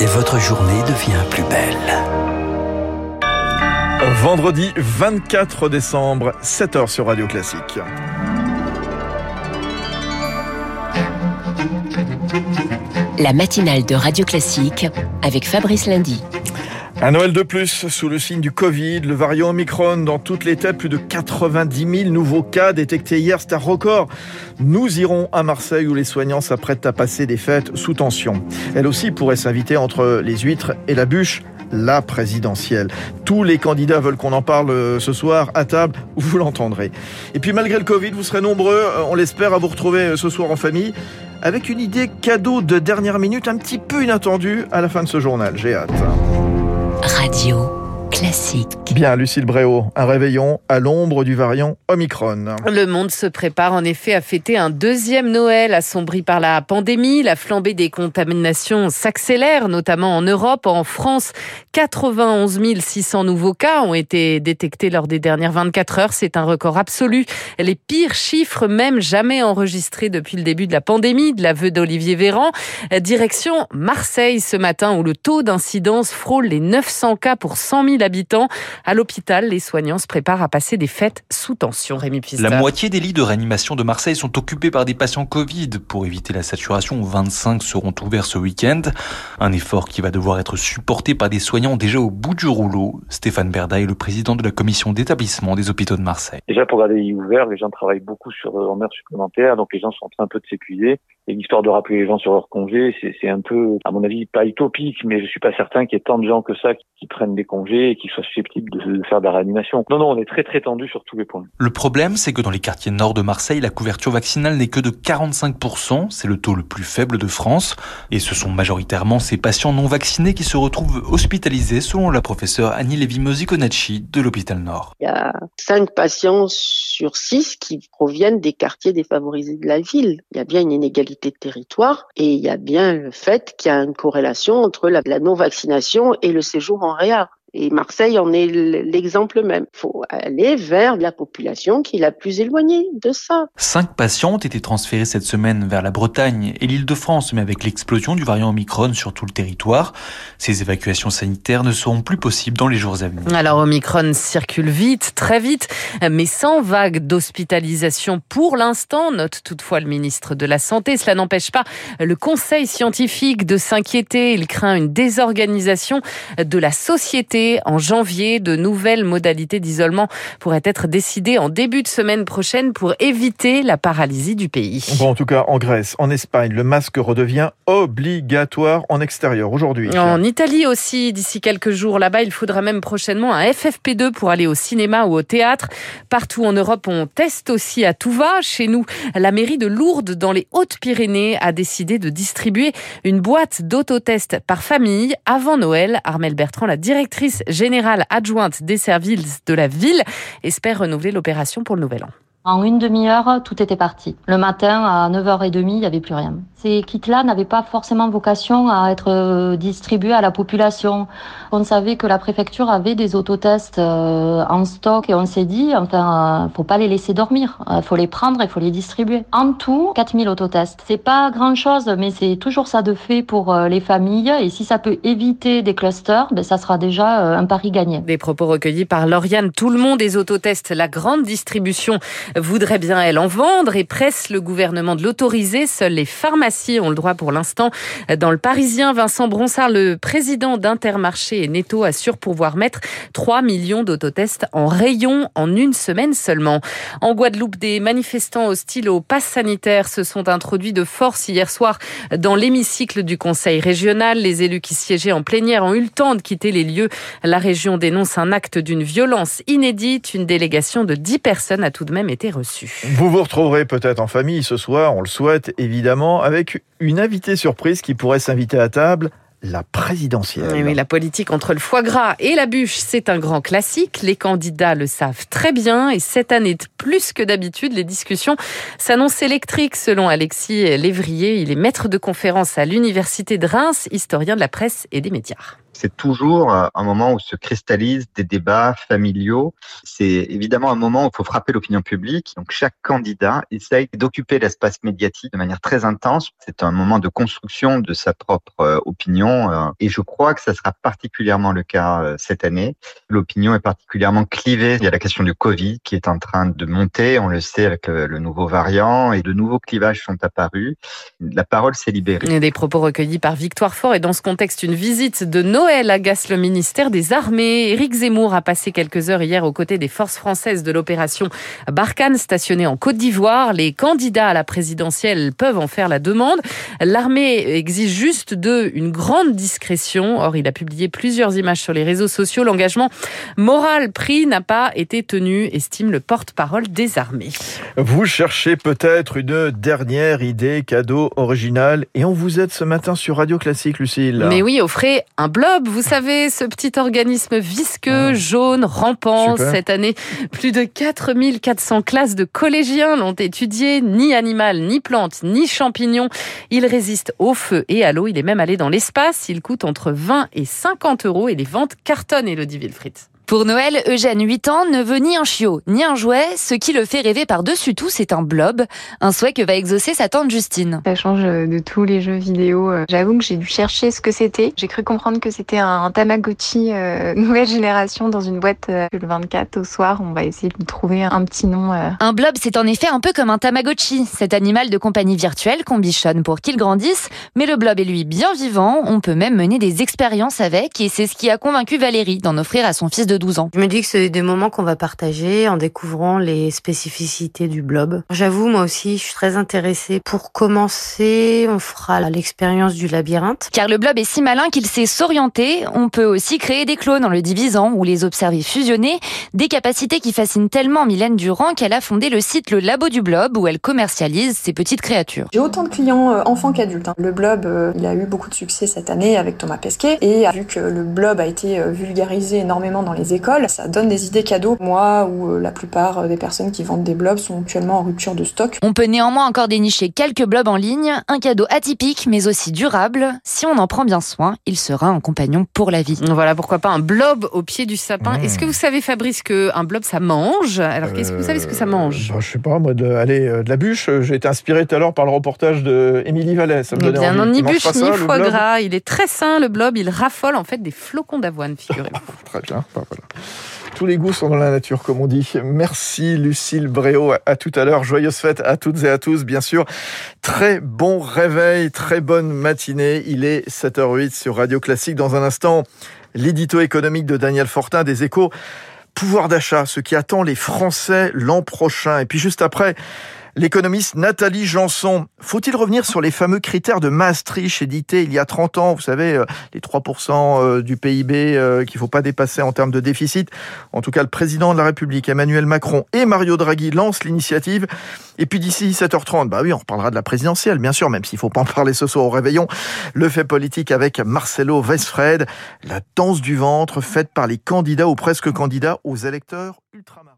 Et votre journée devient plus belle. Vendredi 24 décembre, 7h sur Radio Classique. La matinale de Radio Classique avec Fabrice Lundy. Un Noël de plus sous le signe du Covid, le variant Omicron dans toutes les têtes, plus de 90 000 nouveaux cas détectés hier, c'est un record. Nous irons à Marseille où les soignants s'apprêtent à passer des fêtes sous tension. Elle aussi pourrait s'inviter entre les huîtres et la bûche la présidentielle. Tous les candidats veulent qu'on en parle euh, ce soir à table, vous l'entendrez. Et puis malgré le Covid, vous serez nombreux, euh, on l'espère, à vous retrouver euh, ce soir en famille avec une idée cadeau de dernière minute un petit peu inattendue à la fin de ce journal. J'ai hâte. Radio classique. Bien, Lucille Bréau, un réveillon à l'ombre du variant Omicron. Le monde se prépare en effet à fêter un deuxième Noël assombri par la pandémie. La flambée des contaminations s'accélère, notamment en Europe. En France, 91 600 nouveaux cas ont été détectés lors des dernières 24 heures. C'est un record absolu. Les pires chiffres même jamais enregistrés depuis le début de la pandémie, de l'aveu d'Olivier Véran. Direction Marseille ce matin où le taux d'incidence frôle les 900 cas pour 100 000 habitants. À l'hôpital, les soignants se préparent à passer des fêtes sous tension. Rémi La moitié des lits de réanimation de Marseille sont occupés par des patients Covid. Pour éviter la saturation, 25 seront ouverts ce week-end. Un effort qui va devoir être supporté par des soignants déjà au bout du rouleau. Stéphane Berda est le président de la commission d'établissement des hôpitaux de Marseille. Déjà pour garder les lits ouverts, les gens travaillent beaucoup sur en heures supplémentaires, donc les gens sont en train un peu de s'épuiser. Et l'histoire de rappeler les gens sur leur congé, c'est un peu, à mon avis, pas utopique, mais je suis pas certain qu'il y ait tant de gens que ça qui, prennent des congés et qui soient susceptibles de, faire de la réanimation. Non, non, on est très très tendu sur tous les points. Le problème, c'est que dans les quartiers nord de Marseille, la couverture vaccinale n'est que de 45%. C'est le taux le plus faible de France. Et ce sont majoritairement ces patients non vaccinés qui se retrouvent hospitalisés, selon la professeure Annie Lévy-Mosiconacci de l'hôpital Nord. Il y a 5 patients sur 6 qui proviennent des quartiers défavorisés de la ville. Il y a bien une inégalité territoire et il y a bien le fait qu'il y a une corrélation entre la, non-vaccination et le séjour en réa. Et Marseille en est l'exemple même. Il faut aller vers la population qui est la plus éloignée de ça. Cinq patients ont été transférés cette semaine vers la Bretagne et l'île de France, mais avec l'explosion du variant Omicron sur tout le territoire, ces évacuations sanitaires ne seront plus possibles dans les jours à venir. Alors Omicron circule vite, très vite, mais sans vague d'hospitalisation pour l'instant, note toutefois le ministre de la Santé. Cela n'empêche pas le conseil scientifique de s'inquiéter. Il craint une désorganisation de la société en janvier. De nouvelles modalités d'isolement pourraient être décidées en début de semaine prochaine pour éviter la paralysie du pays. Bon, en tout cas, en Grèce, en Espagne, le masque redevient obligatoire en extérieur aujourd'hui. En Italie aussi, d'ici quelques jours, là-bas, il faudra même prochainement un FFP2 pour aller au cinéma ou au théâtre. Partout en Europe, on teste aussi à tout va. Chez nous, la mairie de Lourdes, dans les Hautes-Pyrénées, a décidé de distribuer une boîte d'autotest par famille avant Noël. Armelle Bertrand, la directrice générale adjointe des services de la ville, espère renouveler l'opération pour le nouvel an. En une demi-heure, tout était parti. Le matin, à 9h30, il n'y avait plus rien. Ces kits-là n'avaient pas forcément vocation à être euh, distribués à la population. On savait que la préfecture avait des autotests euh, en stock et on s'est dit, enfin, faut pas les laisser dormir. Faut les prendre et faut les distribuer. En tout, 4000 autotests. C'est pas grand-chose, mais c'est toujours ça de fait pour euh, les familles. Et si ça peut éviter des clusters, ben, ça sera déjà un pari gagné. Des propos recueillis par Lauriane. Tout le monde des autotests, la grande distribution voudrait bien, elle, en vendre et presse le gouvernement de l'autoriser. Seules les pharmacies ont le droit pour l'instant. Dans le Parisien, Vincent Bronsard, le président d'Intermarché et Netto, assure pouvoir mettre 3 millions d'autotests en rayon en une semaine seulement. En Guadeloupe, des manifestants hostiles au pass sanitaire se sont introduits de force hier soir dans l'hémicycle du Conseil régional. Les élus qui siégeaient en plénière ont eu le temps de quitter les lieux. La région dénonce un acte d'une violence inédite. Une délégation de 10 personnes a tout de même été reçue. Vous vous retrouverez peut-être en famille ce soir, on le souhaite évidemment, avec une invitée surprise qui pourrait s'inviter à table la présidentielle. Oui, la politique entre le foie gras et la bûche, c'est un grand classique. Les candidats le savent très bien et cette année, plus que d'habitude, les discussions s'annoncent électriques selon Alexis Lévrier. Il est maître de conférence à l'Université de Reims, historien de la presse et des médias. C'est toujours un moment où se cristallisent des débats familiaux. C'est évidemment un moment où il faut frapper l'opinion publique. Donc chaque candidat essaye d'occuper l'espace médiatique de manière très intense. C'est un moment de construction de sa propre opinion. Et je crois que ça sera particulièrement le cas cette année. L'opinion est particulièrement clivée. Il y a la question du Covid qui est en train de monter. On le sait avec le nouveau variant et de nouveaux clivages sont apparus. La parole s'est libérée. Des propos recueillis par Victoire Fort et dans ce contexte, une visite de Noël agace le ministère des Armées. Éric Zemmour a passé quelques heures hier aux côtés des forces françaises de l'opération Barkhane stationnée en Côte d'Ivoire. Les candidats à la présidentielle peuvent en faire la demande. L'armée exige juste d'eux une grande discrétion. Or, il a publié plusieurs images sur les réseaux sociaux. L'engagement moral pris n'a pas été tenu, estime le porte-parole des armées. Vous cherchez peut-être une dernière idée cadeau originale et on vous aide ce matin sur Radio Classique, Lucille. Mais oui, offrez un Vous savez, ce petit organisme visqueux, ah. jaune, rampant. Cette année, plus de 4400 classes de collégiens l'ont étudié. Ni animal, ni plante, ni champignon. Il résiste au feu et à l'eau. Il est même allé dans l'espace. Il coûte entre 20 et 50 euros et les ventes cartonnent, Elodie Wilfried. Pour Noël, Eugène, 8 ans, ne veut ni un chiot, ni un jouet. Ce qui le fait rêver par-dessus tout, c'est un blob. Un souhait que va exaucer sa tante Justine. Ça change de tous les jeux vidéo. J'avoue que j'ai dû chercher ce que c'était. J'ai cru comprendre que c'était un Tamagotchi euh, nouvelle génération dans une boîte. Euh, le 24 au soir, on va essayer de trouver un petit nom. Euh. Un blob, c'est en effet un peu comme un Tamagotchi. Cet animal de compagnie virtuelle qu'on bichonne pour qu'il grandisse. Mais le blob est lui bien vivant. On peut même mener des expériences avec. Et c'est ce qui a convaincu Valérie d'en offrir à son fils de 12 ans. Je me dis que c'est des moments qu'on va partager en découvrant les spécificités du blob. J'avoue, moi aussi, je suis très intéressée. Pour commencer, on fera l'expérience du labyrinthe. Car le blob est si malin qu'il sait s'orienter. On peut aussi créer des clones en le divisant ou les observer fusionner. Des capacités qui fascinent tellement Mylène Durand qu'elle a fondé le site Le Labo du Blob où elle commercialise ses petites créatures. J'ai autant de clients euh, enfants qu'adultes. Hein. Le blob, euh, il a eu beaucoup de succès cette année avec Thomas Pesquet et vu que le blob a été euh, vulgarisé énormément dans les écoles. Ça donne des idées cadeaux. Moi ou euh, la plupart euh, des personnes qui vendent des blobs sont actuellement en rupture de stock. On peut néanmoins encore dénicher quelques blobs en ligne, un cadeau atypique mais aussi durable. Si on en prend bien soin, il sera un compagnon pour la vie. Voilà, pourquoi pas un blob au pied du sapin. Est-ce que vous savez Fabrice que un blob ça mange? Alors qu'est-ce que vous savez ce que ça mange? bah, Je sais pas moi de aller de la bûche. J'ai été inspiré tout à l'heure par le reportage de Émilie Vallès. Ça me bien, non, ni bûche ni foie gras. Il est très sain le blob. Il raffole en fait des flocons d'avoine, figurez-vous. très bien. Tous les goûts sont dans la nature, comme on dit. Merci Lucille Bréau. À tout à l'heure. Joyeuse fête à toutes et à tous, bien sûr. Très bon réveil, très bonne matinée. Il est 7h08 sur Radio Classique. Dans un instant, l'édito économique de Daniel Fortin des Échos. Pouvoir d'achat, ce qui attend les Français l'an prochain. Et puis juste après, L'économiste Nathalie Janson, faut-il revenir sur les fameux critères de Maastricht édités il y a 30 ans Vous savez, euh, les 3% euh, du PIB euh, qu'il ne faut pas dépasser en termes de déficit? En tout cas, le président de la République, Emmanuel Macron et Mario Draghi lancent l'initiative. Et puis d'ici 7h30, bah oui, on reparlera de la présidentielle, bien sûr, même s'il ne faut pas en parler ce soir au réveillon. Le fait politique avec Marcelo Westfred, la danse du ventre faite par les candidats ou presque candidats aux électeurs ultramarins.